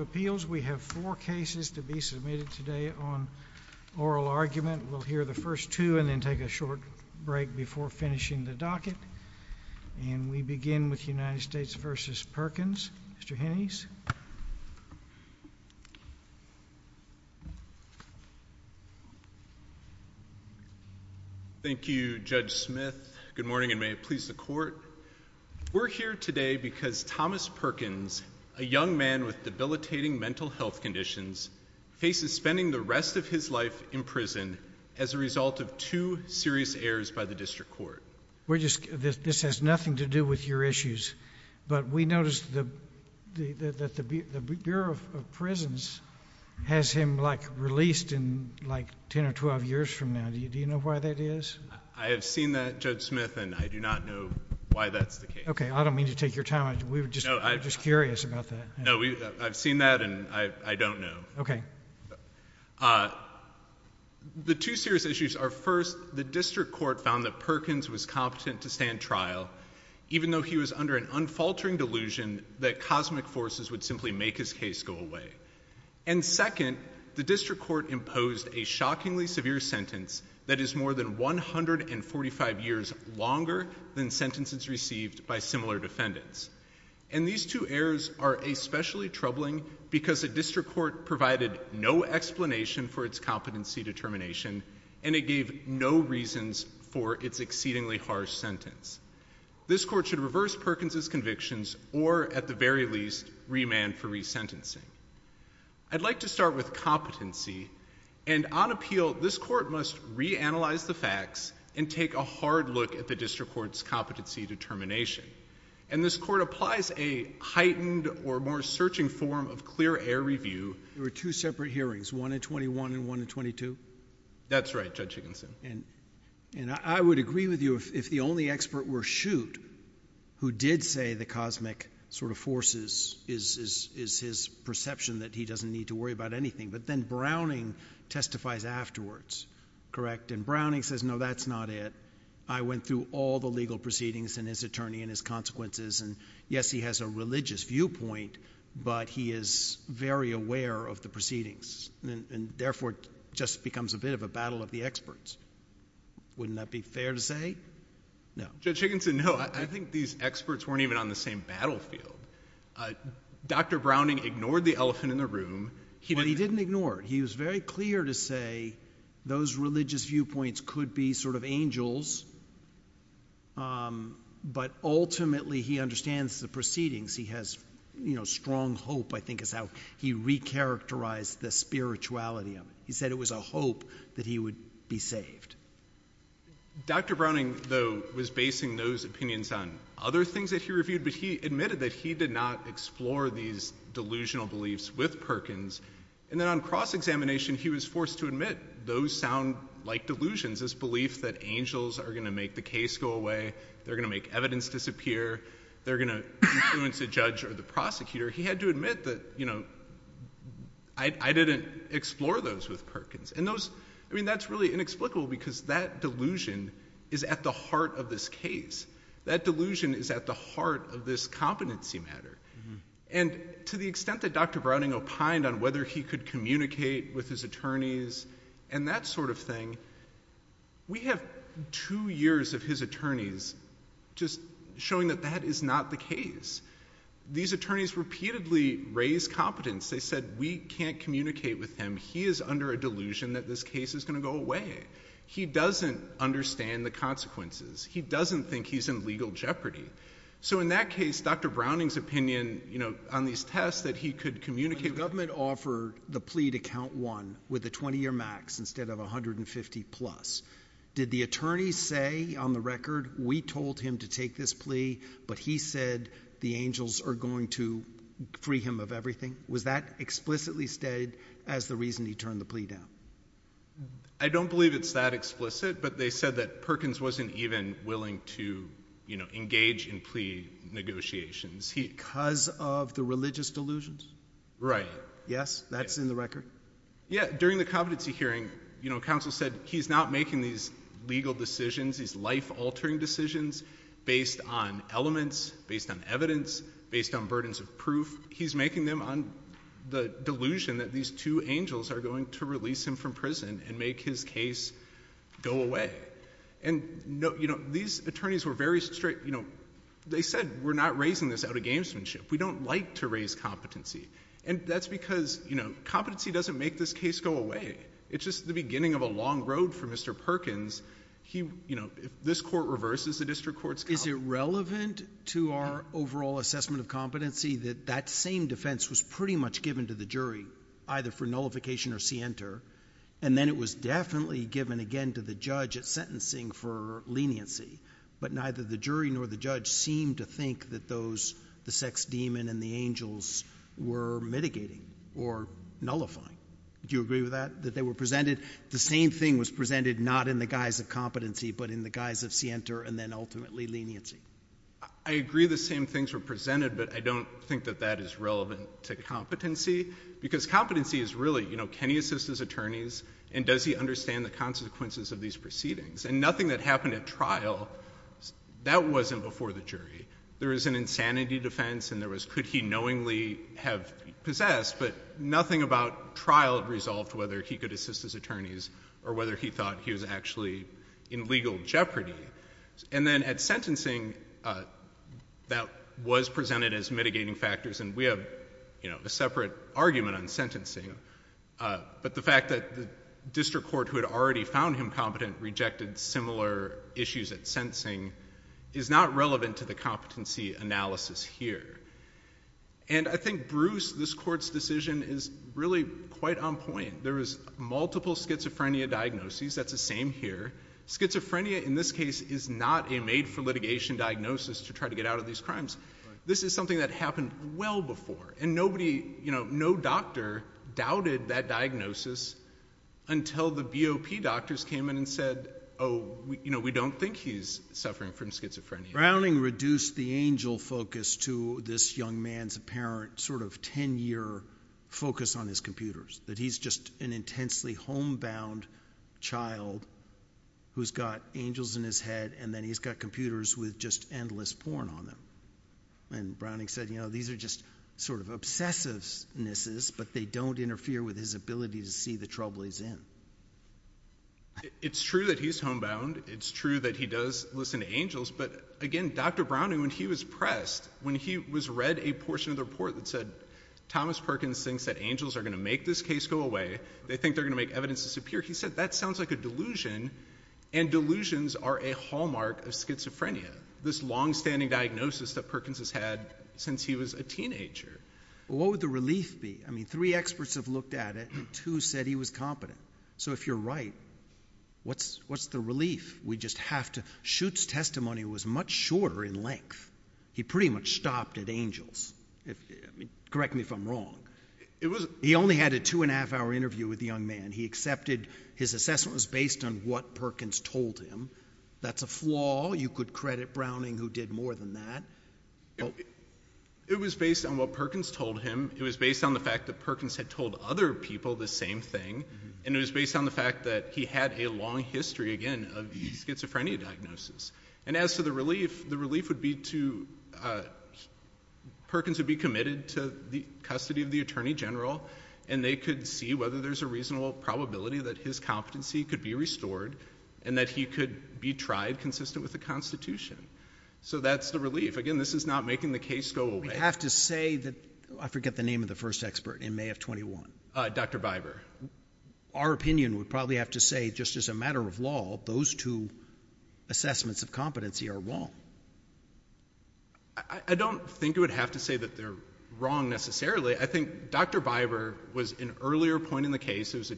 of Appeals. We have four cases to be submitted today on oral argument. We'll hear the first two and then take a short break before finishing the docket. And we begin with United States v. Perkins. Mr. Hennies. Thank you, Judge Smith. Good morning and may it please the Court. We're here today because Thomas Perkins, a young man with debilitating mental health conditions, faces spending the rest of his life in prison as a result of two serious errors by the District Court. We're just, This has nothing to do with your issues, but we noticed that the Bureau of Prisons has him, like, released in, like, 10 or 12 years from now. Do you know why that is? I have seen that, Judge Smith, and I do not know why that's the case. Okay. I don't mean to take your time. We were just curious about that. No, I've seen that and I don't know. Okay. Uh, the two serious issues are, first, the District Court found that Perkins was competent to stand trial, even though he was under an unfaltering delusion that cosmic forces would simply make his case go away. And second, the District Court imposed a shockingly severe sentence that is more than 145 years longer than sentences received by similar defendants. And these two errors are especially troubling because the District Court provided no explanation for its competency determination and it gave no reasons for its exceedingly harsh sentence. This Court should reverse Perkins' convictions or, at the very least, remand for resentencing. I'd like to start with competency. And on appeal, this Court must reanalyze the facts and take a hard look at the District Court's competency determination. And this Court applies a heightened or more searching form of clear error review. There were two separate hearings, one in 21 and one in 22? That's right, Judge Higginson. And I would agree with you if the only expert were Shute, who did say the cosmic sort of forces is his perception that he doesn't need to worry about anything. But then Browning testifies afterwards, correct? And Browning says, no, that's not it. I went through all the legal proceedings and his attorney and his consequences. And yes, he has a religious viewpoint, but he is very aware of the proceedings. And therefore, it just becomes a bit of a battle of the experts. Wouldn't that be fair to say? No. Judge Higginson, no. I think these experts weren't even on the same battlefield. Uh, Dr. Browning ignored the elephant in the room. But he didn't ignore it. He was very clear to say those religious viewpoints could be sort of angels. Um, but ultimately, he understands the proceedings. He has you know, strong hope, I think is how he recharacterized the spirituality of it. He said it was a hope that he would be saved. Dr. Browning, though, was basing those opinions on other things that he reviewed. But he admitted that he did not explore these delusional beliefs with Perkins. And then on cross-examination, he was forced to admit those sound like delusions, this belief that angels are going to make the case go away. They're going to make evidence disappear. They're going to influence the judge or the prosecutor. He had to admit that, you know, I didn't explore those with Perkins. And those, I mean, that's really inexplicable because that delusion is at the heart of this case. That delusion is at the heart of this competency matter. Mm-hmm. And to the extent that Dr. Browning opined on whether he could communicate with his attorneys and that sort of thing, we have two years of his attorneys just showing that that is not the case. These attorneys repeatedly raised competence. They said, we can't communicate with him. He is under a delusion that this case is going to go away. He doesn't understand the consequences. He doesn't think he's in legal jeopardy. So in that case, Dr. Browning's opinion, you know, on these tests that he could communicate The government offered the plea to count one with a 20-year max instead of 150 plus. Did the attorney say on the record, we told him to take this plea, but he said the angels are going to free him of everything? Was that explicitly stated as the reason he turned the plea down? I don't believe it's that explicit, but they said that Perkins wasn't even willing to, you know, engage in plea negotiations. Because of the religious delusions? Right. Yes, that's in the record? Yeah, during the competency hearing, you know, counsel said he's not making these legal decisions, these life-altering decisions based on elements, based on evidence, based on burdens of proof. He's making them on the delusion that these two angels are going to release him from prison and make his case go away. And, you know, these attorneys were very straight, you know, they said we're not raising this out of gamesmanship. We don't like to raise competency. And that's because, you know, competency doesn't make this case go away. It's just the beginning of a long road for Mr. Perkins. He, you know, if this court reverses the district court's. Is it relevant to our overall assessment of competency that that same defense was pretty much given to the jury, either for nullification or scienter, and then it was definitely given again to the judge at sentencing for leniency, but neither the jury nor the judge seemed to think that those, the sex demon and the angels were mitigating or nullifying? Do you agree with that? That they were presented, the same thing was presented not in the guise of competency, but in the guise of scienter and then ultimately leniency? I agree the same things were presented, but I don't think that that is relevant to competency, because competency is really, you know, can he assist his attorneys and does he understand the consequences of these proceedings? And nothing that happened at trial, that wasn't before the jury. There was an insanity defense and there was could he knowingly have possessed, but nothing about trial resolved whether he could assist his attorneys or whether he thought he was actually in legal jeopardy. And then at sentencing, uh, that was presented as mitigating factors, and we have, you know, a separate argument on sentencing. Uh, but the fact that the district court who had already found him competent rejected similar issues at sentencing is not relevant to the competency analysis here. And I think Bruce, this court's decision is really quite on point. There was multiple schizophrenia diagnoses. That's the same here. Schizophrenia in this case is not a made for litigation diagnosis to try to get out of these crimes. This is something that happened well before. And nobody, you know, no doctor doubted that diagnosis until the BOP doctors came in and said, oh, you know, we don't think he's suffering from schizophrenia. Browning reduced the angel focus to this young man's apparent sort of 10-year focus on his computers, that he's just an intensely homebound child who's got angels in his head and then he's got computers with just endless porn on them. And Browning said, you know, these are just sort of obsessivenesses, but they don't interfere with his ability to see the trouble he's in. It's true that he's homebound. It's true that he does listen to angels. But again, Dr. Browning, when he was pressed, when he was read a portion of the report that said, Thomas Perkins thinks that angels are going to make this case go away, they think they're going to make evidence disappear, he said, that sounds like a delusion. And delusions are a hallmark of schizophrenia, this longstanding diagnosis that Perkins has had since he was a teenager. What would the relief be? I mean, three experts have looked at it and two said he was competent. So if you're right, what's the relief? We just have to, Schutt's testimony was much shorter in length. He pretty much stopped at angels. Correct me if I'm wrong. He only had a two and a half hour interview with the young man. He accepted his assessment was based on what Perkins told him. That's a flaw. You could credit Browning who did more than that. It was based on what Perkins told him. It was based on the fact that Perkins had told other people the same thing. Mm-hmm. And it was based on the fact that he had a long history, again, of schizophrenia diagnosis. And as to the relief, the relief would be to, uh, Perkins would be committed to the custody of the Attorney General and they could see whether there's a reasonable probability that his competency could be restored and that he could be tried consistent with the Constitution. So that's the relief. Again, this is not making the case go away. We have to say that, I forget the name of the first expert in May of 21. Uh, Dr. Biber. Our opinion would probably have to say, just as a matter of law, those two assessments of competency are wrong. I don't think it would have to say that they're wrong necessarily. I think Dr. Biber was an earlier point in the case. It was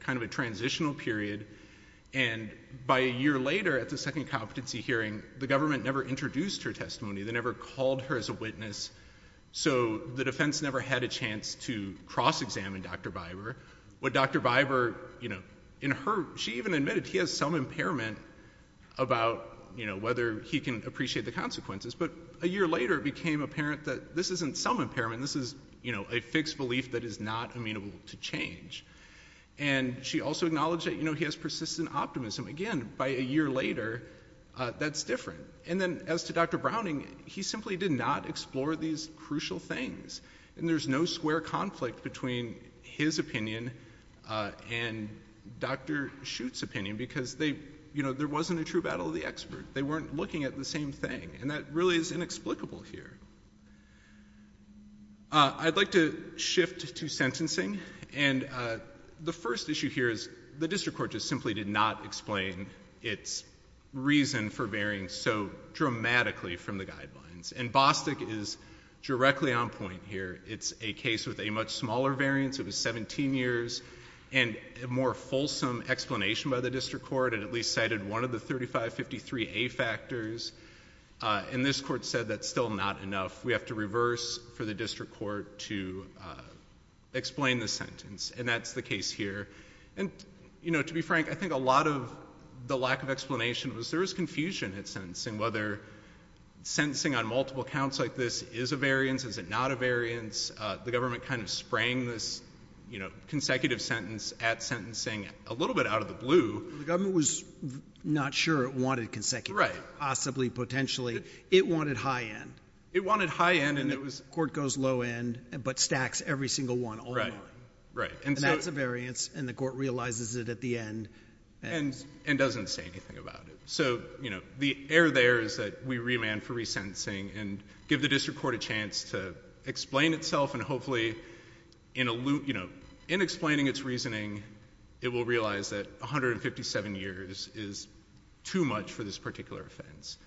kind of a transitional period. And by a year later, at the second competency hearing, the government never introduced her testimony. They never called her as a witness. So the defense never had a chance to cross-examine Dr. Biber. What Dr. Biber, you know, in her, she even admitted he has some impairment about, you know, whether he can appreciate the consequences. But a year later, it became apparent that this isn't some impairment. This is, you know, a fixed belief that is not amenable to change. And she also acknowledged that, you know, he has persistent optimism. Again, by a year later, uh, that's different. And then as to Dr. Browning, he simply did not explore these crucial things. and there's no square conflict between his opinion uh, and Dr. Schutz's opinion because they, you know, there wasn't a true battle of the expert. They weren't looking at the same thing, and that really is inexplicable here. Uh, I'd like to shift to sentencing, and the first issue here is the district court just simply did not explain its reason for varying so dramatically from the guidelines, and Bostick is directly on point here. It's a case with a much smaller variance. It was 17 years, and a more fulsome explanation by the district court. It at least cited one of the 3553A factors, uh, and this court said that's still not enough. We have to reverse for the district court to uh, explain the sentence, and that's the case here. And, you know, to be frank, I think a lot of the lack of explanation was there was confusion at sentencing, whether sentencing on multiple counts like this is a variance, is it not a variance. Uh, the government kind of sprang this, you know, consecutive sentence at sentencing a little bit out of the blue. The government was not sure it wanted consecutive. Right. Possibly, potentially. It wanted high end. It wanted high end, and it was... The court goes low end, but stacks every single one, all nine. Right. And that's a variance, and the court realizes it at the end. And doesn't say anything about it. So, you know, the error there is that we remand for resentencing and give the district court a chance to explain itself, and hopefully, you know, in explaining its reasoning, it will realize that 157 years is too much for this particular offense.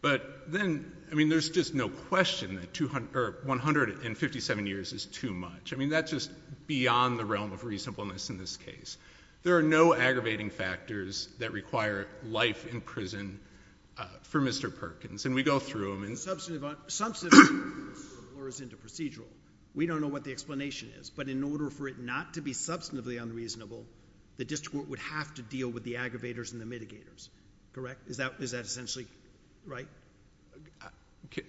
But then, I mean, there's just no question that 157 years is too much. I mean, that's just beyond the realm of reasonableness in this case. There are no aggravating factors that require life in prison uh, for Mr. Perkins, and we go through them. Substantive blurs into procedural. We don't know what the explanation is, but in order for it not to be substantively unreasonable, the district court would have to deal with the aggravators and the mitigators. Correct? Is that essentially right?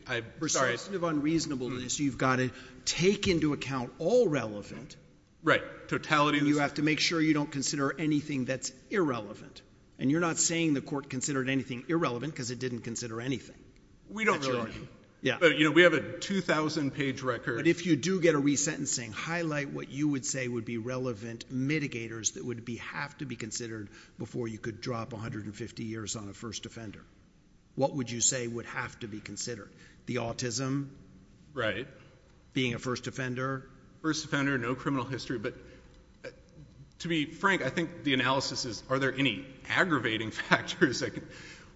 I'm sorry. For substantive unreasonableness, you've got to take into account all relevant. Right. Totality. You have to make sure you don't consider anything that's irrelevant. And you're not saying the court considered anything irrelevant because it didn't consider anything. We don't really. Yeah. But, you know, we have a 2,000-page record. But if you do get a resentencing, highlight what you would say would be relevant mitigators that would be have to be considered before you could drop 150 years on a first offender. What would you say would have to be considered? The autism? Right. Being a first offender? First offender, no criminal history. But uh, to be frank, I think the analysis is, are there any aggravating factors?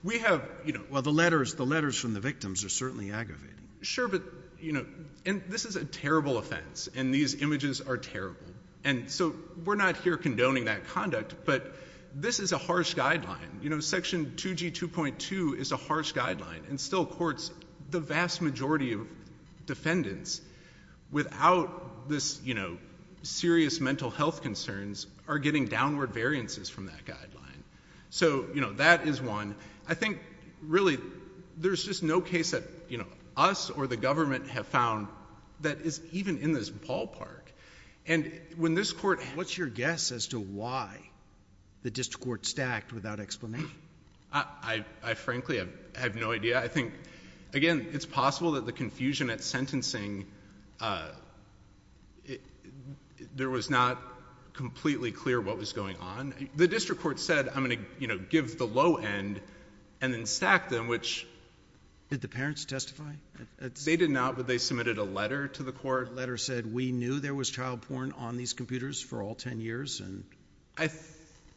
We have, you know. Well, the letters from the victims are certainly aggravating. Sure, but, you know, and this is a terrible offense, and these images are terrible. And so we're not here condoning that conduct, but this is a harsh guideline. You know, Section 2G2.2 is a harsh guideline. And still, courts, the vast majority of defendants, without this, you know, serious mental health concerns, are getting downward variances from that guideline. So, you know, that is one. I think, really, there's just no case that, you know, us or the government have found that is even in this ballpark. And when this court... What's your guess as to why the district court stacked without explanation? I frankly have no idea. I think, again, it's possible that the confusion at sentencing, uh, there was not completely clear what was going on. The district court said, I'm going to, you know, give the low end and then stack them, which... Did the parents testify? They did not, but they submitted a letter to the court. The letter said, we knew there was child porn on these computers for all 10 years, and... I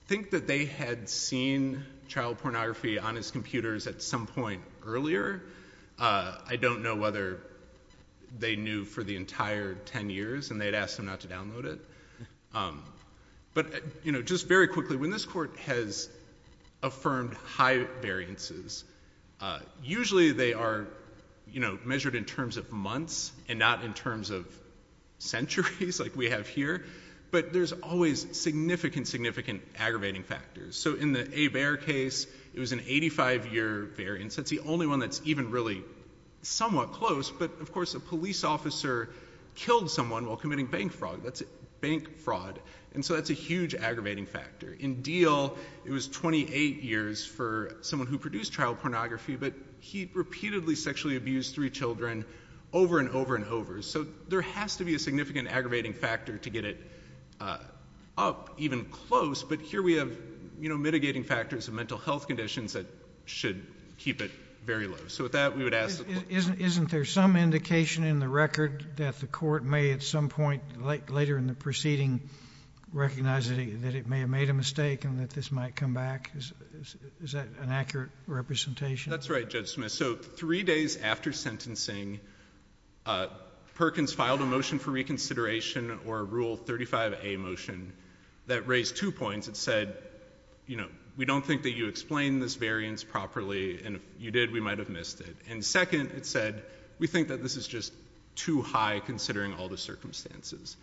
think that they had seen child pornography on his computers at some point earlier. Uh, I don't know whether they knew for the entire 10 years, and they'd asked him not to download it. Um, but, uh, you know, just very quickly, when this court has affirmed high variances, uh, usually they are, you know, measured in terms of months and not in terms of centuries like we have here. But there's always significant, significant aggravating factors. So in the Hebert case, it was an 85-year variance. That's the only one that's even really somewhat close. But, of course, a police officer killed someone while committing bank fraud. That's bank fraud. And so that's a huge aggravating factor. In Deal, it was 28 years for someone who produced child pornography, but he repeatedly sexually abused three children over and over and over. So there has to be a significant aggravating factor to get it Uh, up even close. But here we have you know, mitigating factors of mental health conditions that should keep it very low. So with that, we would ask the court. Isn't there some indication in the record that the court may at some point later in the proceeding recognize that it may have made a mistake and that this might come back? Is that an accurate representation? That's right, Judge Smith. So three days after sentencing, uh, Perkins filed a motion for reconsideration or a Rule 35a motion that raised two points. It said, you know, we don't think that you explained this variance properly, and if you did, we might have missed it. And second, it said, we think that this is just too high considering all the circumstances.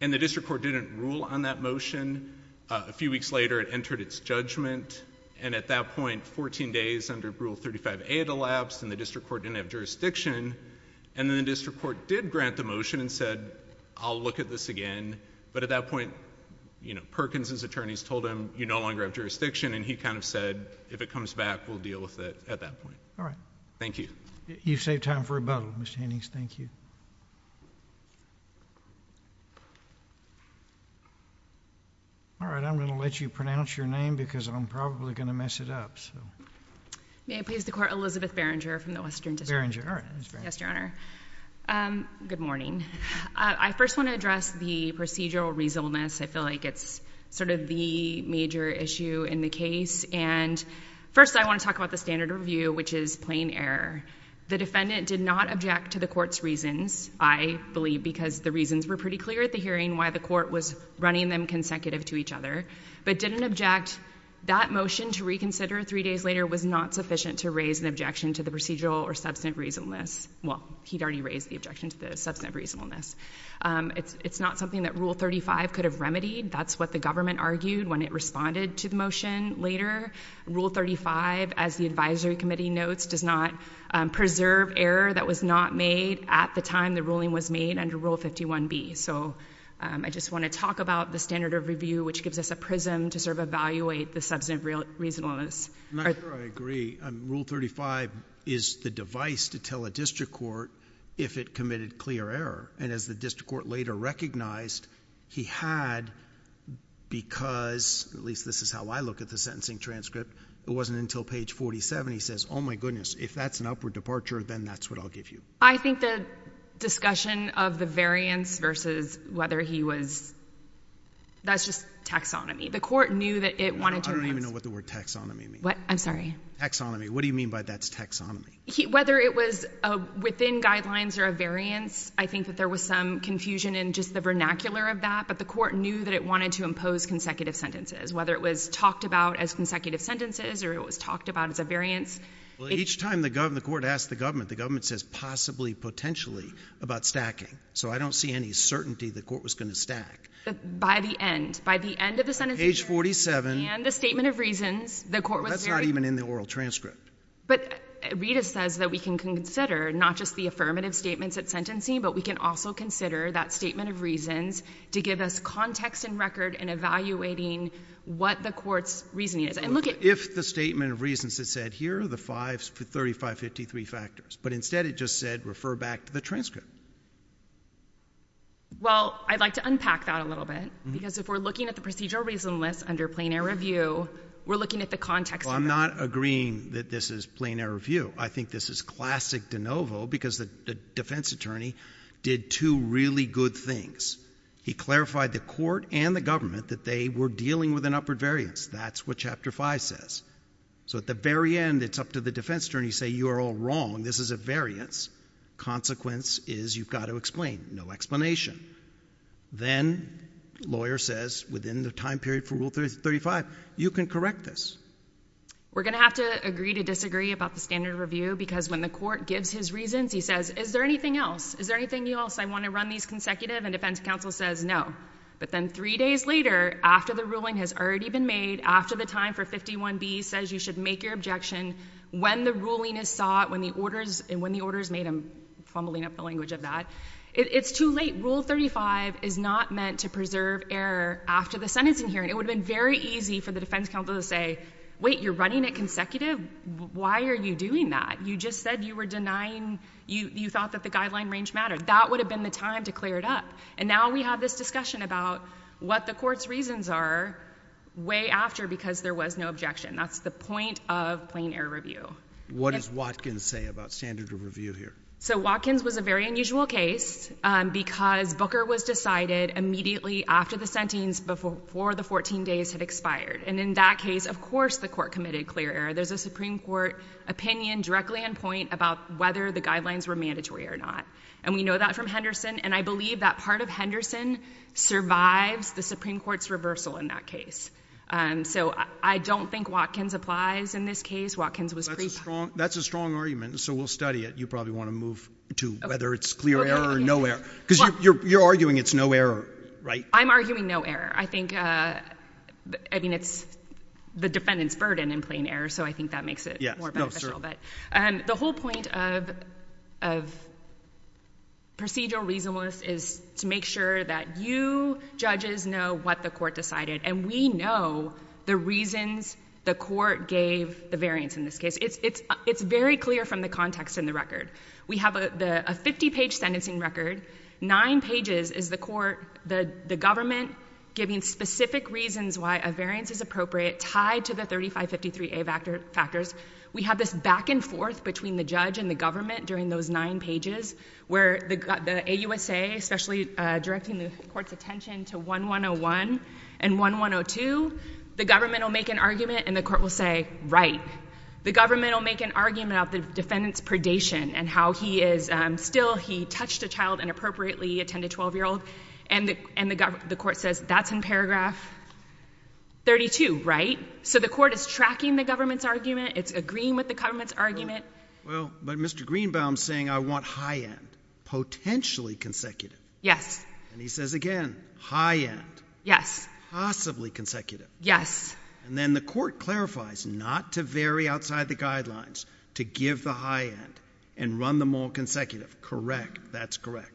And the district court didn't rule on that motion. Uh, a few weeks later, it entered its judgment. And at that point, 14 days under Rule 35a had elapsed, and the district court didn't have jurisdiction. And then the district court did grant the motion and said, I'll look at this again. But at that point, you know, Perkins' attorneys told him, you no longer have jurisdiction. And he kind of said, if it comes back, we'll deal with it at that point. All right. Thank you. You've saved time for rebuttal, Mr. Hennings. Thank you. All right. I'm going to let you pronounce your name because I'm probably going to mess it up. May I please the Court? Elizabeth Berenger from the Western District. Berenger. All right. Yes, Your Honor. Um, good morning. I first want to address the procedural reasonableness. I feel like it's sort of the major issue in the case. And first, I want to talk about the standard of review, which is plain error. The defendant did not object to the court's reasons, I believe, because the reasons were pretty clear at the hearing why the court was running them consecutive to each other, but didn't object. That motion to reconsider three days later was not sufficient to raise an objection to the procedural or substantive reasonableness. Well, he'd already raised the objection to the substantive reasonableness. Um, it's not something that Rule 35 could have remedied. That's what the government argued when it responded to the motion later. Rule 35, as the advisory committee notes, does not um, preserve error that was not made at the time the ruling was made under Rule 51B. So Um, I just want to talk about the standard of review, which gives us a prism to sort of evaluate the substantive reasonableness. I'm not sure I agree. Um, Rule 35 is the device to tell a district court if it committed clear error. And as the district court later recognized, he had, because, at least this is how I look at the sentencing transcript, it wasn't until page 47 he says, oh, my goodness, if that's an upward departure, then that's what I'll give you. I think the discussion of the variance versus whether he was, that's just taxonomy. The court knew that it wanted to... I don't even know what the word taxonomy means. What? I'm sorry. Taxonomy. What do you mean by that's taxonomy? Whether it was within guidelines or a variance, I think that there was some confusion in just the vernacular of that, but the court knew that it wanted to impose consecutive sentences, whether it was talked about as consecutive sentences or it was talked about as a variance. Well, each time the court asked the government, the government says possibly, potentially about stacking. So I don't see any certainty the court was going to stack. By the end. By the end of the sentencing... Page 47... And the statement of reasons, the court was very... That's not even in the oral transcript. But Rita says that we can consider not just the affirmative statements at sentencing, but we can also consider that statement of reasons to give us context and record in evaluating what the court's reasoning is. And look at... If the statement of reasons had said, here are the 3553 factors, but instead it just said, refer back to the transcript. Well, I'd like to unpack that a little bit, mm-hmm. because if we're looking at the procedural reason list under plain error review, we're looking at the context... Well, I'm not agreeing that this is plain error review. I think this is classic de novo, because the defense attorney did two really good things. He clarified the court and the government that they were dealing with an upward variance. That's what Chapter 5 says. So at the very end, it's up to the defense attorney to say, you are all wrong. This is a variance. Consequence is you've got to explain. No explanation. Then, lawyer says, within the time period for Rule 35, you can correct this. We're going to have to agree to disagree about the standard review, because when the court gives his reasons, he says, is there anything else? Is there anything else I want to run these consecutive? And defense counsel says, no. But then three days later, after the ruling has already been made, after the time for 51B says you should make your objection, when the ruling is sought, when the order is made, I'm fumbling up the language of that, it's too late. Rule 35 is not meant to preserve error after the sentencing hearing. It would have been very easy for the defense counsel to say, wait, you're running it consecutive? Why are you doing that? You just said you were denying, you thought that the guideline range mattered. That would have been the time to clear it up. And now we have this discussion about what the court's reasons are way after because there was no objection. That's the point of plain error review. What does Watkins say about standard of review here? So Watkins was a very unusual case um, because Booker was decided immediately after the sentence before the 14 days had expired. And in that case, of course, the court committed clear error. There's a Supreme Court opinion directly in point about whether the guidelines were mandatory or not. And we know that from Henderson. And I believe that part of Henderson survives the Supreme Court's reversal in that case. Um, so I don't think Watkins applies in this case. Watkins was pre- That's a strong argument. So we'll study it. You probably want to move to whether it's clear error or no error. Because you're arguing it's no error, right? I'm arguing no error. I think, uh, I mean, it's the defendant's burden in plain error. So I think that makes it more beneficial. But um, the whole point of of procedural reasonableness is to make sure that you judges know what the court decided. And we know the reasons the court gave the variance in this case. It's very clear from the context in the record. We have a 50-page sentencing record. Nine pages is the court, the government giving specific reasons why a variance is appropriate tied to the 3553A factors. We have this back and forth between the judge and the government during those nine pages where the AUSA, especially uh, directing the court's attention to 1101 and 1102, the government will make an argument and the court will say, right. The government will make an argument about the defendant's predation and how he is um, still, he touched a child inappropriately, a 10 to 12-year-old. And the court says, that's in paragraph 32, right? So the court is tracking the government's argument. It's agreeing with the government's argument. Well, but Mr. Greenbaum's saying, I want high end, potentially consecutive. Yes. And he says again, high end. Yes. Possibly consecutive. Yes. And then the court clarifies not to vary outside the guidelines, to give the high end and run them all consecutive. Correct. That's correct.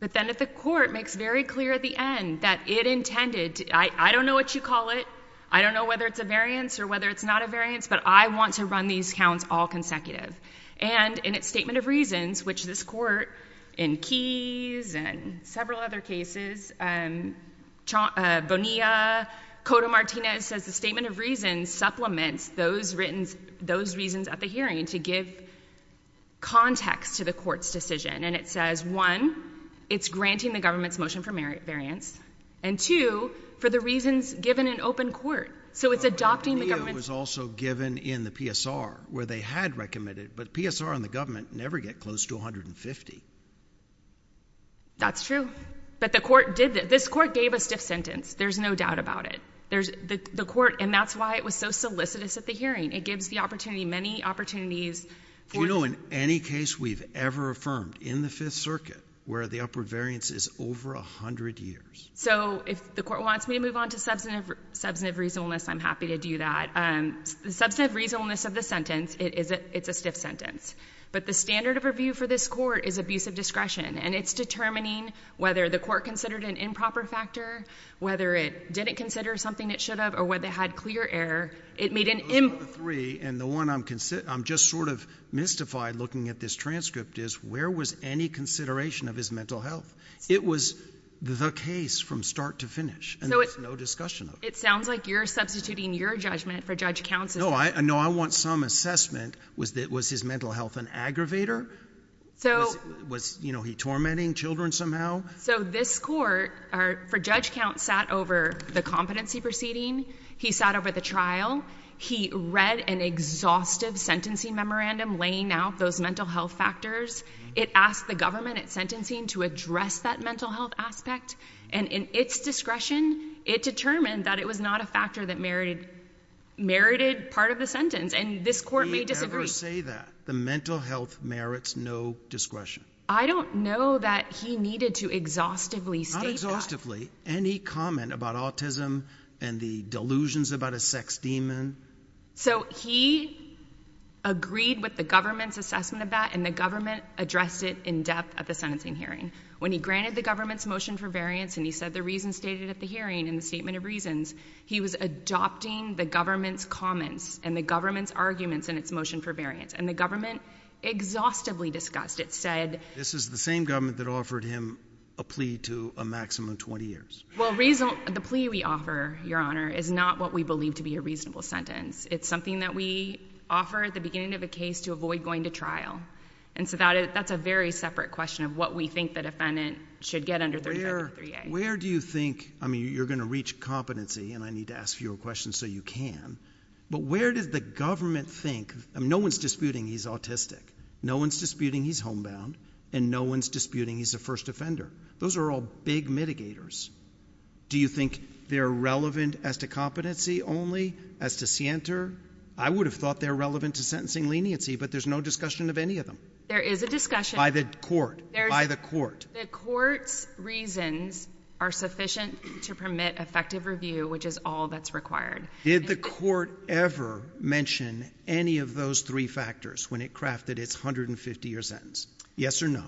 But then if the court makes very clear at the end that it intended, I don't know what you call it. I don't know whether it's a variance or whether it's not a variance, but I want to run these counts all consecutive. And in its statement of reasons, which this court in Keyes and several other cases, um, uh, Bonilla, Cotto Martinez says the statement of reasons supplements those reasons at the hearing to give context to the court's decision. And it says, one, it's granting the government's motion for variance. And two, for the reasons given in open court. So it's adopting the government's- Bonilla was also given in the PSR where they had recommended, but PSR and the government never get close to 150. That's true. But the court did, this court gave a stiff sentence. There's no doubt about it. There's the court, and that's why it was so solicitous at the hearing. It gives the opportunity, many opportunities for- Do you know in any case we've ever affirmed in the Fifth Circuit where the upward variance is over 100 years? So if the court wants me to move on to substantive reasonableness, I'm happy to do that. Um, the substantive reasonableness of the sentence, it's a stiff sentence. But the standard of review for this court is abuse of discretion. And it's determining whether the court considered an improper factor, whether it didn't consider something it should have, or whether it had clear error. It made an- Those are the three, and the one I'm just sort of mystified looking at this transcript is, where was any consideration of his mental health? It was the case from start to finish, and there's no discussion of it. It sounds like you're substituting your judgment for Judge Counts' No, I no, I want some assessment. Was his mental health an aggravator? So was he tormenting children somehow? So this court, for Judge Count, sat over the competency proceeding. He sat over the trial. He read an exhaustive sentencing memorandum laying out those mental health factors. Mm-hmm. It asked the government at sentencing to address that mental health aspect. And in its discretion, it determined that it was not a factor that merited part of the sentence. And this court may disagree. Did he ever say that? The mental health merits no discretion. I don't know that he needed to exhaustively state that. Not exhaustively. Any comment about autism and the delusions about a sex demon? So he agreed with the government's assessment of that, and the government addressed it in depth at the sentencing hearing. When he granted the government's motion for variance and he said the reasons stated at the hearing in the statement of reasons, he was adopting the government's comments and the government's arguments in its motion for variance. And the government exhaustively discussed. It said — This is the same government that offered him a plea to a maximum of 20 years. Well, the plea we offer, Your Honor, is not what we believe to be a reasonable sentence. It's something that we offer at the beginning of a case to avoid going to trial. And so that's a very separate question of what we think the defendant should get under 3553A. Where do you think — I mean, you're going to reach competency, and I need to ask you fewer questions so you can. But where does the government think — I mean, no one's disputing he's autistic. No one's disputing he's homebound. And no one's disputing he's a first offender. Those are all big mitigators. Do you think they're relevant as to competency only, as to scienter? I would have thought they're relevant to sentencing leniency, but there's no discussion of any of them. There is a discussion. By the court. By the court. The court's reasons are sufficient to permit effective review, which is all that's required. Did the court ever mention any of those three factors when it crafted its 150-year sentence? Yes or no?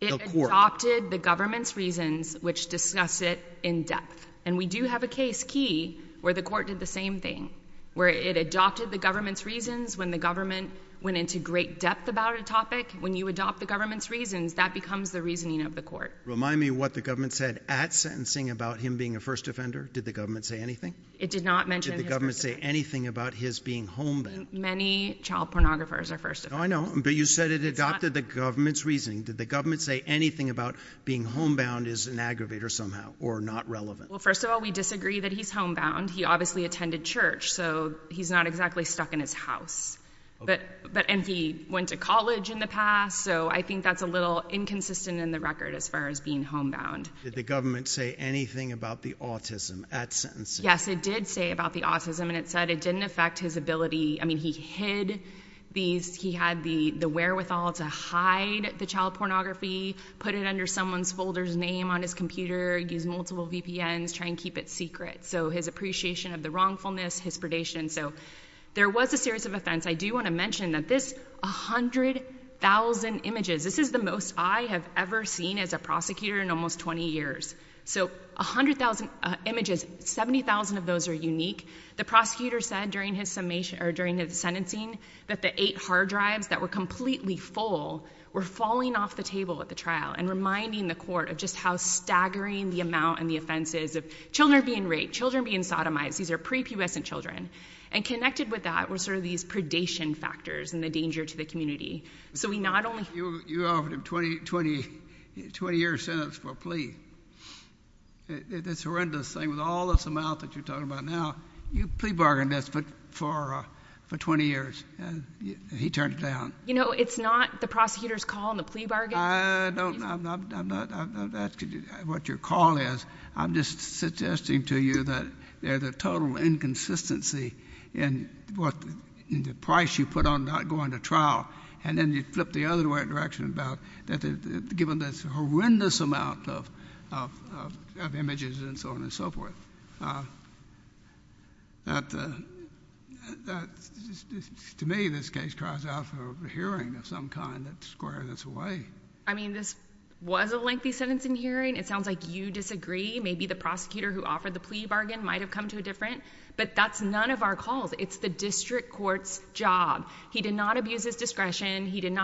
It adopted the government's reasons, which discuss it in depth. And we do have a case, Key, where the court did the same thing, where it adopted the government's reasons when the government went into great depth about a topic. When you adopt the government's reasons, that becomes the reasoning of the court. Remind me what the government said at sentencing about him being a first offender. Did the government say anything? It did not mention his first offender. Did the government say anything about his being homebound? Many child pornographers are first offenders. Oh, I know. But you said it adopted the government's reasoning. Did the government say anything about being homebound is an aggravator somehow or not relevant? Well, first of all, we disagree that he's homebound. He obviously attended church, so he's not exactly stuck in his house. But but and he went to college in the past, so I think that's a little inconsistent in the record as far as being homebound. Did the government say anything about the autism at sentencing? Yes, it did say about the autism, and it said it didn't affect his ability. I mean, he hid these. He had the wherewithal to hide the child pornography, put it under someone's folder's name on his computer, use multiple VPNs, try and keep it secret. So his appreciation of the wrongfulness, his predation. So there was a series of offense. I do want to mention that this 100,000 images, this is the most I have ever seen as a prosecutor in almost 20 years. So 100,000 uh, images, 70,000 of those are unique. The prosecutor said during his summation or during his sentencing that the eight hard drives that were completely full were falling off the table at the trial and reminding the court of just how staggering the amount and the offenses of children being raped, children being sodomized. These are prepubescent children. And connected with that were sort of these predation factors and the danger to the community. So we not only— You offered him a 20-year sentence for a plea. This horrendous thing with all this amount that you're talking about now, you plea bargained this uh, for 20 years, and he turned it down. You know, it's not the prosecutor's call in the plea bargain. I don't... I'm not asking what your call is. I'm just suggesting to you that there's a total inconsistency in what the price you put on not going to trial, and then you flip the other direction about that given this horrendous amount of images and so on and so forth. Uh, that uh, that to me, this case cries out for a hearing of some kind that squares this away. I mean, this was a lengthy sentencing hearing. It sounds like you disagree. Maybe the prosecutor who offered the plea bargain might have come to a different— but that's none of our calls. It's the district court's job. He did not abuse his discretion. He did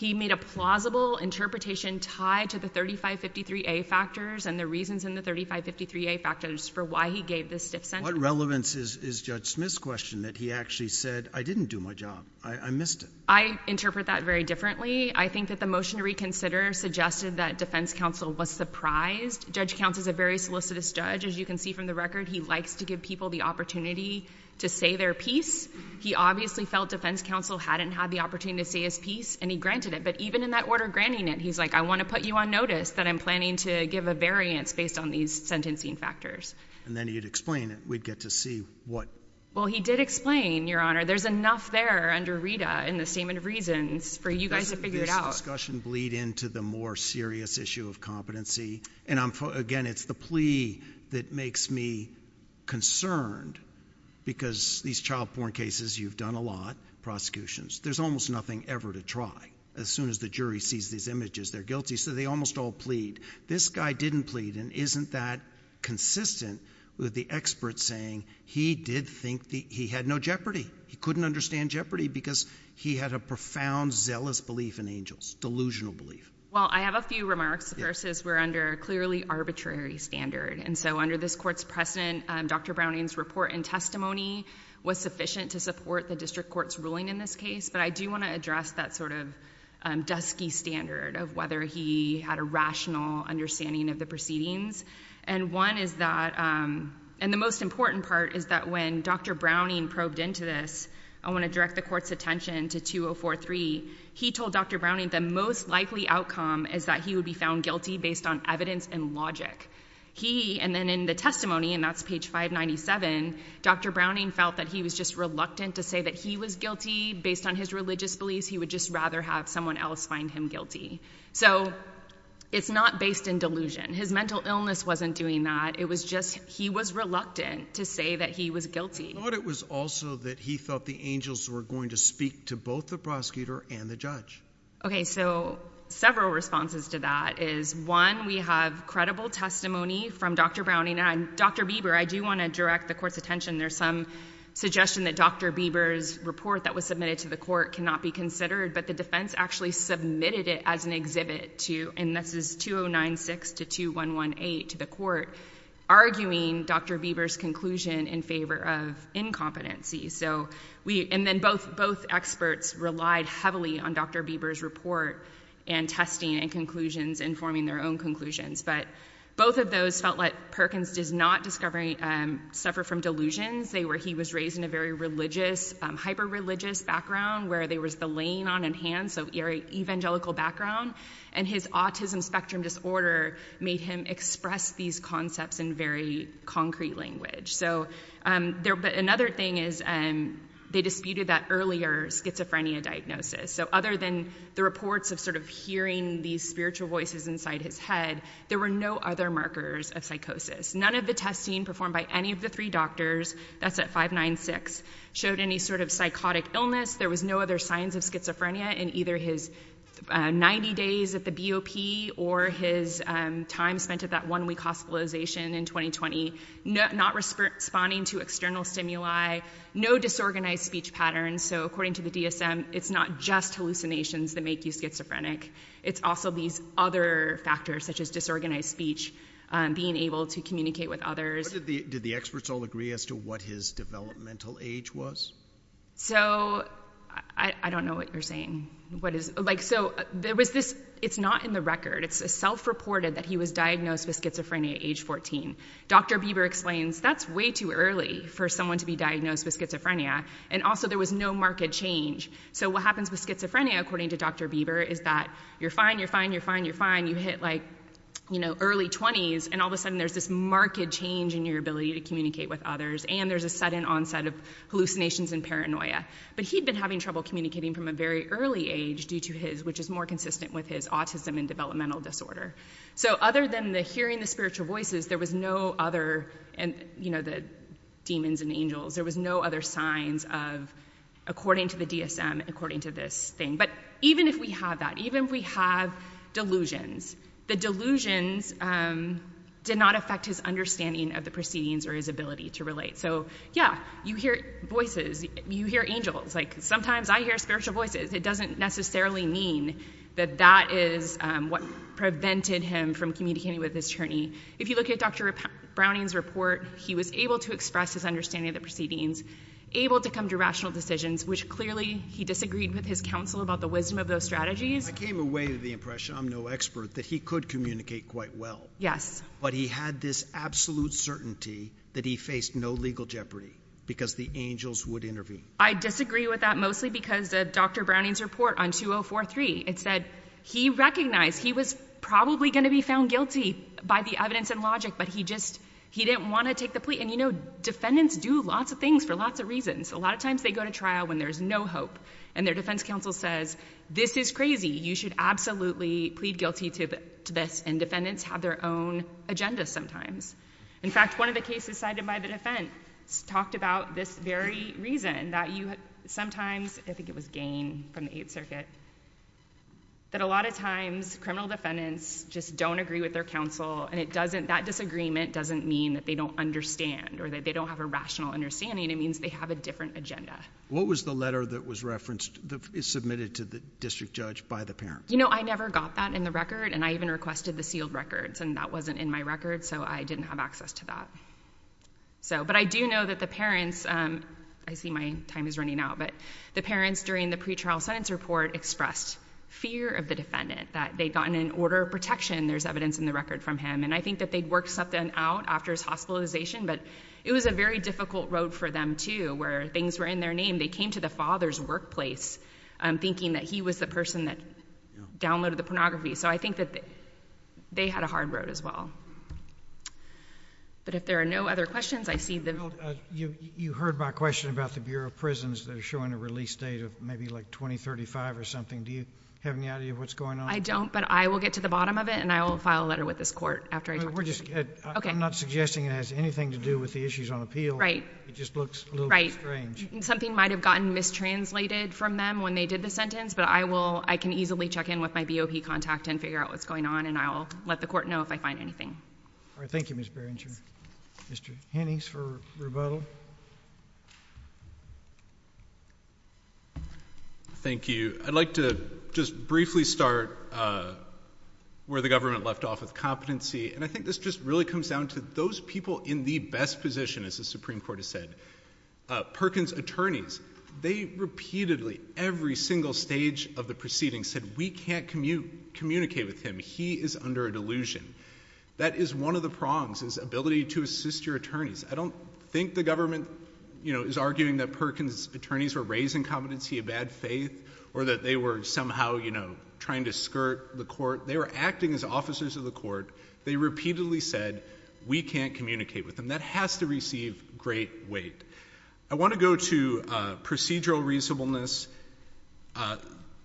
not—he made a plausible interpretation tied to the 3553A factors and the reasons in the 3553A factors for why he gave this stiff sentence. What relevance is Judge Smith's question that he actually said, I didn't do my job, I missed it? I interpret that very differently. I think that the motion to reconsider suggested that defense counsel was surprised. Judge Counts is a very solicitous judge. As you can see from the record, he likes to give people the opportunity to say their piece. He obviously felt defense counsel hadn't had the opportunity to say his piece, and he granted it. But even in that order granting it, he's like, I want to put you on notice that I'm planning to give a variance based on these sentencing factors. And then he'd explain it. We'd get to see what— Well, he did explain, Your Honor. There's enough there under Rita in the Statement of Reasons for you guys to figure it out. Doesn't this discussion bleed into the more serious issue of competency? And again, it's the plea that makes me concerned because these child porn cases, you've done a lot, prosecutions. There's almost nothing ever to try. As soon as the jury sees these images, they're guilty, so they almost all plead. This guy didn't plead, and isn't that consistent with the expert saying he did think he had no jeopardy? He couldn't understand jeopardy because he had a profound, zealous belief in angels, delusional belief. Well, I have a few remarks. The first is we're under a clearly arbitrary standard, and so under this court's precedent, um, Dr. Browning's report and testimony was sufficient to support the district court's ruling in this case, but I do want to address that sort of um, Dusky standard of whether he had a rational understanding of the proceedings. And one is that, um, and the most important part is that when Dr. Browning probed into this, I want to direct the court's attention to 2043. He told Dr. Browning the most likely outcome is that he would be found guilty based on evidence and logic. He, and then in the testimony, and that's page 597, Dr. Browning felt that he was just reluctant to say that he was guilty based on his religious beliefs. He would just rather have someone else find him guilty. So it's not based in delusion. His mental illness wasn't doing that. It was just he was reluctant to say that he was guilty. I thought it was also that he thought the angels were going to speak to both the prosecutor and the judge. Okay, so several responses to that is, one, we have credible testimony from Dr. Browning, and Dr. Bieber, I do want to direct the court's attention. There's some suggestion that Dr. Bieber's report that was submitted to the court cannot be considered, but the defense actually submitted it as an exhibit to, and this is 2096 to 2118 to the court, arguing Dr. Bieber's conclusion in favor of incompetency. So we, and then both both experts relied heavily on Dr. Bieber's report and testing and conclusions and forming their own conclusions. But both of those felt like Perkins does not um, suffer from delusions. They were, he was raised in a very religious, um, hyper-religious background where there was the laying on of hands, so evangelical background, and his autism spectrum disorder made him express these concepts in very concrete language. So um, but another thing is they disputed that earlier schizophrenia diagnosis. So other than the reports of sort of hearing these spiritual voices inside his head, there were no other markers of psychosis. None of the testing performed by any of the three doctors, that's at 596, showed any sort of psychotic illness. There was no other signs of schizophrenia in either his Uh, 90 days at the BOP or his um, time spent at that one-week hospitalization in 2020, not responding to external stimuli, no disorganized speech patterns. So according to the DSM, it's not just hallucinations that make you schizophrenic. It's also these other factors, such as disorganized speech, um, being able to communicate with others. Did the experts all agree as to what his developmental age was? So I don't know what you're saying. What is, like, so uh, there was this, it's not in the record. It's self-reported that he was diagnosed with schizophrenia at age 14. Dr. Bieber explains that's way too early for someone to be diagnosed with schizophrenia. And also there was no marked change. So what happens with schizophrenia, according to Dr. Bieber, is that you're fine, you're fine, you're fine, you're fine. You hit like, you know, early 20s, and all of a sudden there's this marked change in your ability to communicate with others, and there's a sudden onset of hallucinations and paranoia. But he'd been having trouble communicating from a very early age due to his, which is more consistent with his autism and developmental disorder. So other than the hearing the spiritual voices, there was no other, and you know, the demons and angels, there was no other signs of, according to the DSM, according to this thing. But even if we have that, even if we have delusions, the delusions um, did not affect his understanding of the proceedings or his ability to relate. So yeah, you hear voices, you hear angels. Like sometimes I hear spiritual voices. It doesn't necessarily mean that that is um, what prevented him from communicating with his attorney. If you look at Dr. Browning's report, he was able to express his understanding of the proceedings, able to come to rational decisions, which clearly he disagreed with his counsel about the wisdom of those strategies. I came away with the impression, I'm no expert, that he could communicate quite well. Yes. But he had this absolute certainty that he faced no legal jeopardy because the angels would intervene. I disagree with that mostly because of Dr. Browning's report on 2043. It said he recognized he was probably going to be found guilty by the evidence and logic, but he just, he didn't want to take the plea. And you know, defendants do lots of things for lots of reasons. A lot of times they go to trial when there's no hope and their defense counsel says, this is crazy. You should absolutely plead guilty to this. And defendants have their own agenda sometimes. In fact, one of the cases cited by the defense talked about this very reason that you, sometimes, I think it was Ghane from the Eighth Circuit, that a lot of times criminal defendants just don't agree with their counsel, and it doesn't, that disagreement doesn't mean that they don't understand or that they don't have a rational understanding. It means they have a different agenda. What was the letter that was referenced, submitted to the district judge by the parent? You know, I never got that in the record, and I even requested the sealed records, and that wasn't in my record, so I didn't have access to that. So, but I do know that the parents, um, I see my time is running out, but the parents during the pretrial sentence report expressed fear of the defendant, that they'd gotten an order of protection, there's evidence in the record from him, and I think that they'd worked something out after his hospitalization, but it was a very difficult road for them, too, where things were in their name. They came to the father's workplace um, thinking that he was the person that downloaded the pornography, so I think that they had a hard road as well. But if there are no other questions, I see the... Uh, you heard my question about the Bureau of Prisons that are showing a release date of maybe like 2035 or something. Do you have any idea of what's going on? I don't, but I will get to the bottom of it, and I will file a letter with this court after I talk to you. Uh, I'm not suggesting it has anything to do with the issues on appeal. Right. It just looks a little bit strange. Right. Something might have gotten mistranslated from them when they did the sentence, but I will, I can easily check in with my BOP contact and figure out what's going on, and I'll let the court know if I find anything. All right. Thank you, Ms. Berenger. Mr. Hennings for rebuttal. Thank you. I'd like to just briefly start uh, where the government left off with competency, and I think this just really comes down to those people in the best position, as the Supreme Court has said. Uh, Perkins' attorneys, they repeatedly, every single stage of the proceedings said, we can't communicate with him. He is under a delusion. That is one of the prongs, is ability to assist your attorneys. I don't think the government, you know, is arguing that Perkins' attorneys were raising competency of bad faith, or that they were somehow, you know, trying to skirt the court. They were acting as officers of the court. They repeatedly said, we can't communicate with them. That has to receive great weight. I want to go to uh, procedural reasonableness. Uh,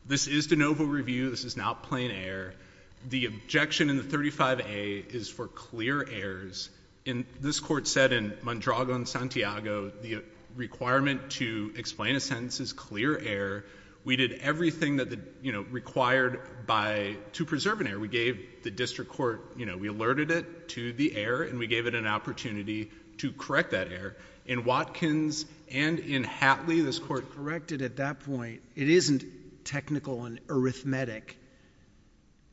this is de novo review. This is not plain error. The objection in the 35A is for clear errors. This court said in Mondragon, Santiago, the requirement to explain a sentence is clear error. We did everything that, you know, required by, to preserve an error. We gave the district court, you know, we alerted it to the error, and we gave it an opportunity to correct that error. In Watkins and in Hatley, this court corrected at that point. It isn't technical and arithmetic,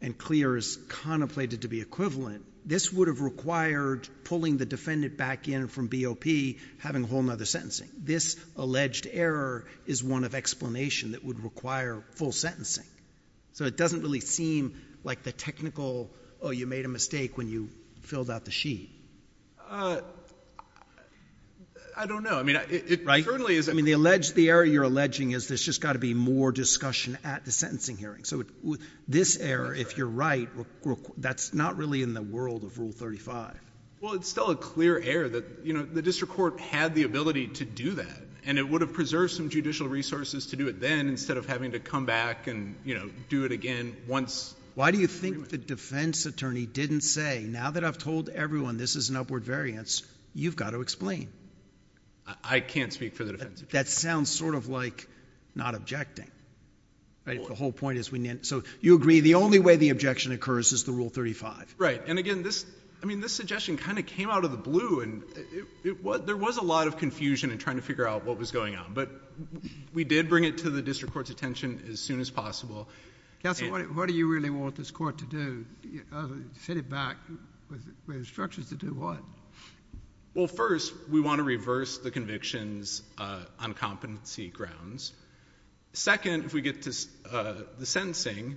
and clear is contemplated to be equivalent. This would have required pulling the defendant back in from BOP, having a whole other sentencing. This alleged error is one of explanation that would require full sentencing. So it doesn't really seem like the technical, oh, you made a mistake when you filled out the sheet. Uh, I don't know. I mean, it certainly is. I mean, the alleged, the error you're alleging is there's just got to be more discussion at the sentencing hearing. So this error, if you're right, that's not really in the world of Rule 35. Well, it's still a clear error that, you know, the district court had the ability to do that, and it would have preserved some judicial resources to do it then instead of having to come back and, you know, do it again once. Why do you think the defense attorney didn't say, now that I've told everyone this is an upward variance, you've got to explain? I can't speak for the defense attorney. That sounds sort of like not objecting. The whole point is we need, so you agree the only way the objection occurs is the Rule 35. Right. And again, this, I mean, this suggestion kind of came out of the blue, and there was a lot of confusion in trying to figure out what was going on. But we did bring it to the district court's attention as soon as possible. Counsel, what do you really want this court to do? Fit uh, it back with instructions to do what? Well, first, we want to reverse the convictions uh, on competency grounds. Second, if we get to uh, the sentencing,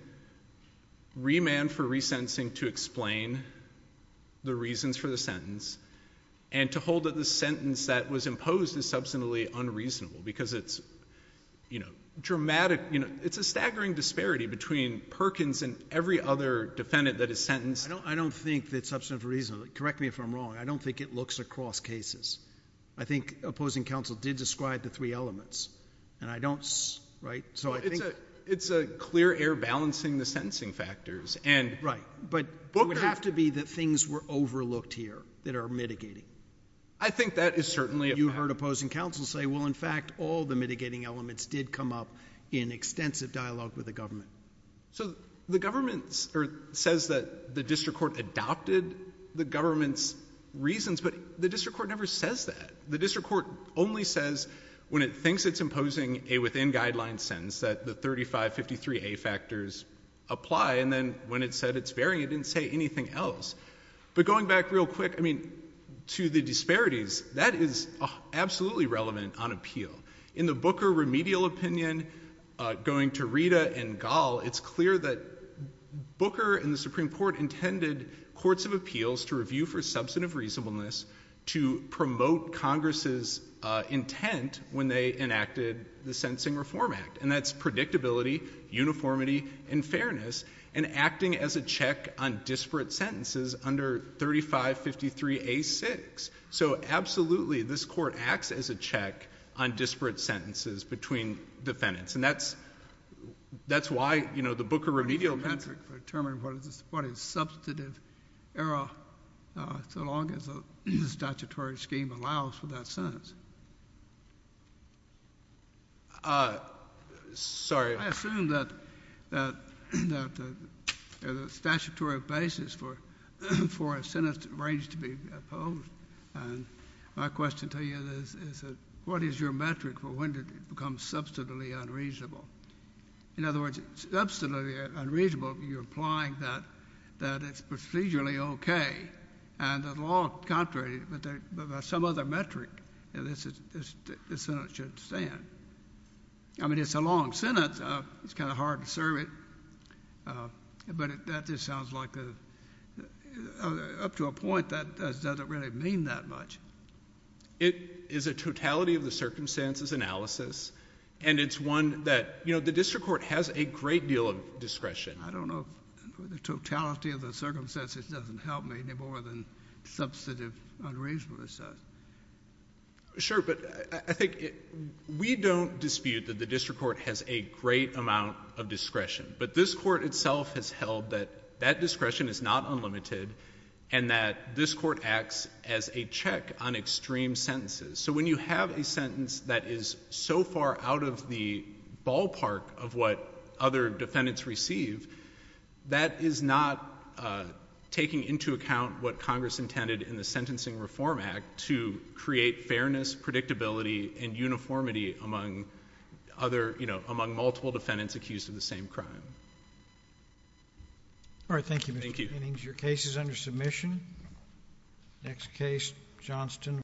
remand for resentencing to explain the reasons for the sentence, and to hold that the sentence that was imposed is substantially unreasonable because it's, you know, dramatic, you know, it's a staggering disparity between Perkins and every other defendant that is sentenced. I don't think that substantially reasonable, correct me if I'm wrong, I don't think it looks across cases. I think opposing counsel did describe the three elements, and I don't, right? So I think... It's a clear error balancing the sentencing factors, and... Right. But it would have to be that things were overlooked here that are mitigating. I think that is certainly a You heard opposing counsel say, well, in fact, all the mitigating elements did come up in extensive dialogue with the government. So the government says that the district court adopted the government's reasons, but the district court never says that. The district court only says when it thinks it's imposing a within-guideline sentence that the 3553A factors apply, and then when it said it's varying, it didn't say anything else. But going back real quick, I mean, to the disparities, that is uh, absolutely relevant on appeal. In the Booker remedial opinion, uh, going to Rita and Gall, it's clear that Booker and the Supreme Court intended courts of appeals to review for substantive reasonableness to promote Congress's uh, intent when they enacted the Sentencing Reform Act, and that's predictability, uniformity, and fairness, and acting as a check on disparate sentences under 3553A6. So absolutely, this court acts as a check on disparate sentences between defendants, and that's why, you know, the Booker remedial opinion— What is the metric for determining what is substantive error Uh, so long as the statutory scheme allows for that sentence? Uh, sorry. I assume that the statutory basis for a sentence range to be opposed, and my question to you is, what is your metric for when it becomes substantively unreasonable? In other words, substantively unreasonable, you're implying that it's procedurally okay, and the law contrary, but by some other metric, this sentence should stand. I mean, it's a long sentence. Uh, it's kind of hard to serve it, uh, but that just sounds like uh, up to a point that doesn't really mean that much. It is a totality of the circumstances analysis, and it's one that, you know, the district court has a great deal of discretion. I don't know if the totality of the circumstances doesn't help me any more than substantive unreasonableness does. Sure, but I think we don't dispute that the district court has a great amount of discretion, but this court itself has held that that discretion is not unlimited and that this court acts as a check on extreme sentences. So when you have a sentence that is so far out of the ballpark of what other defendants receive, that is not uh, taking into account what Congress intended in the Sentencing Reform Act to create fairness, predictability, and uniformity among other, you know, among multiple defendants accused of the same crime. All right, thank you, Mr. Jennings. Your case is under submission. Next case, Johnston.